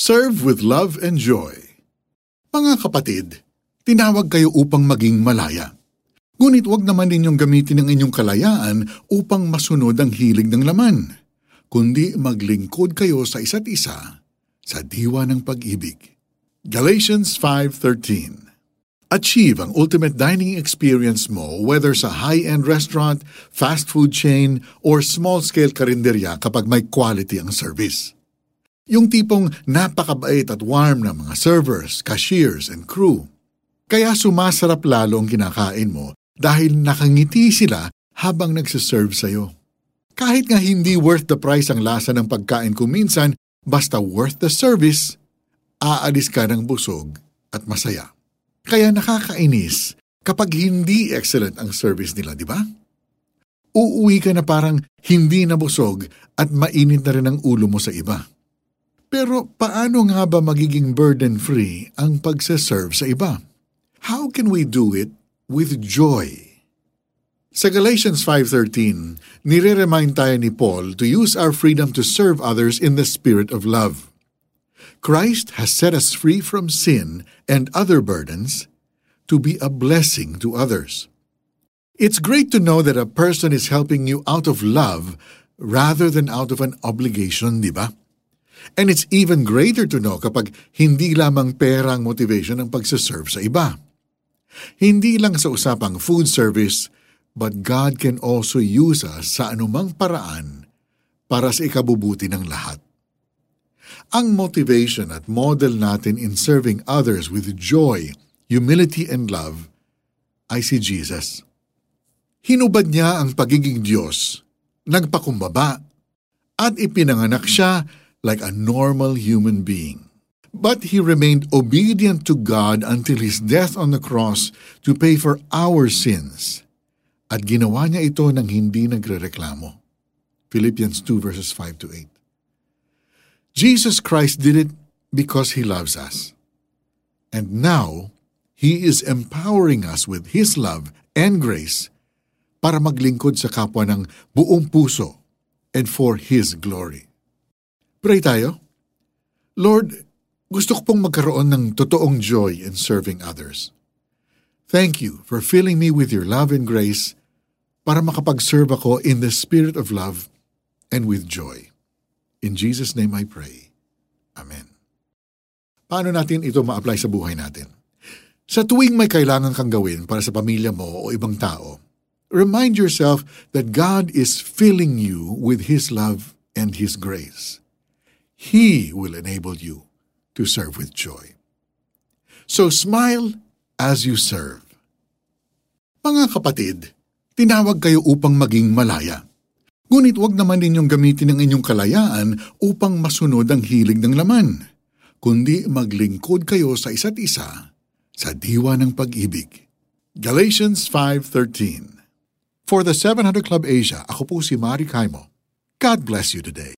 Serve with love and joy. Mga kapatid, tinawag kayo upang maging malaya. Ngunit huwag naman ninyong gamitin ang inyong kalayaan upang masunod ang hilig ng laman, kundi maglingkod kayo sa isa't isa sa diwa ng pag-ibig. Galatians 5.13 Achieve ang ultimate dining experience mo whether sa high-end restaurant, fast food chain, or small-scale karinderya kapag may quality ang service. Yung tipong napakabait at warm na mga servers, cashiers, and crew. Kaya sumasarap lalo ang kinakain mo dahil nakangiti sila habang nagsiserve sa'yo. Kahit nga hindi worth the price ang lasa ng pagkain kung minsan, basta worth the service, aalis ka ng busog at masaya. Kaya nakakainis kapag hindi excellent ang service nila, di ba? Uuwi ka na parang hindi nabusog at mainit na rin ang ulo mo sa iba. Pero paano nga ba magiging burden-free ang pagsaserve sa iba? How can we do it with joy? Sa Galatians 5.13, nire-remind tayo ni Paul to use our freedom to serve others in the spirit of love. Christ has set us free from sin and other burdens to be a blessing to others. It's great to know that a person is helping you out of love rather than out of an obligation, di ba? And it's even greater to know kapag hindi lamang pera ang motivation ng pagsaserve sa iba. Hindi lang sa usapang food service, but God can also use us sa anumang paraan para sa ikabubuti ng lahat. Ang motivation at model natin in serving others with joy, humility, and love ay si Jesus. Hinubad niya ang pagiging Diyos, nagpakumbaba, at ipinanganak siya like a normal human being. But he remained obedient to God until his death on the cross to pay for our sins. At ginawa niya ito nang hindi nagrereklamo. Philippians 2 verses 5 to 8. Jesus Christ did it because He loves us. And now, He is empowering us with His love and grace para maglingkod sa kapwa ng buong puso and for His glory. Pray tayo. Lord, gusto ko pong magkaroon ng totoong joy in serving others. Thank you for filling me with your love and grace para makapag-serve ako in the spirit of love and with joy. In Jesus' name I pray. Amen. Paano natin ito ma-apply sa buhay natin? Sa tuwing may kailangan kang gawin para sa pamilya mo o ibang tao, remind yourself that God is filling you with His love and His grace. He will enable you to serve with joy. So smile as you serve. Mga kapatid, tinawag kayo upang maging malaya. Ngunit huwag naman ninyong gamitin ang inyong kalayaan upang masunod ang hilig ng laman, kundi maglingkod kayo sa isa't isa sa diwa ng pag-ibig. Galatians 5.13 For the 700 Club Asia, ako po si Mari Kaimo. God bless you today.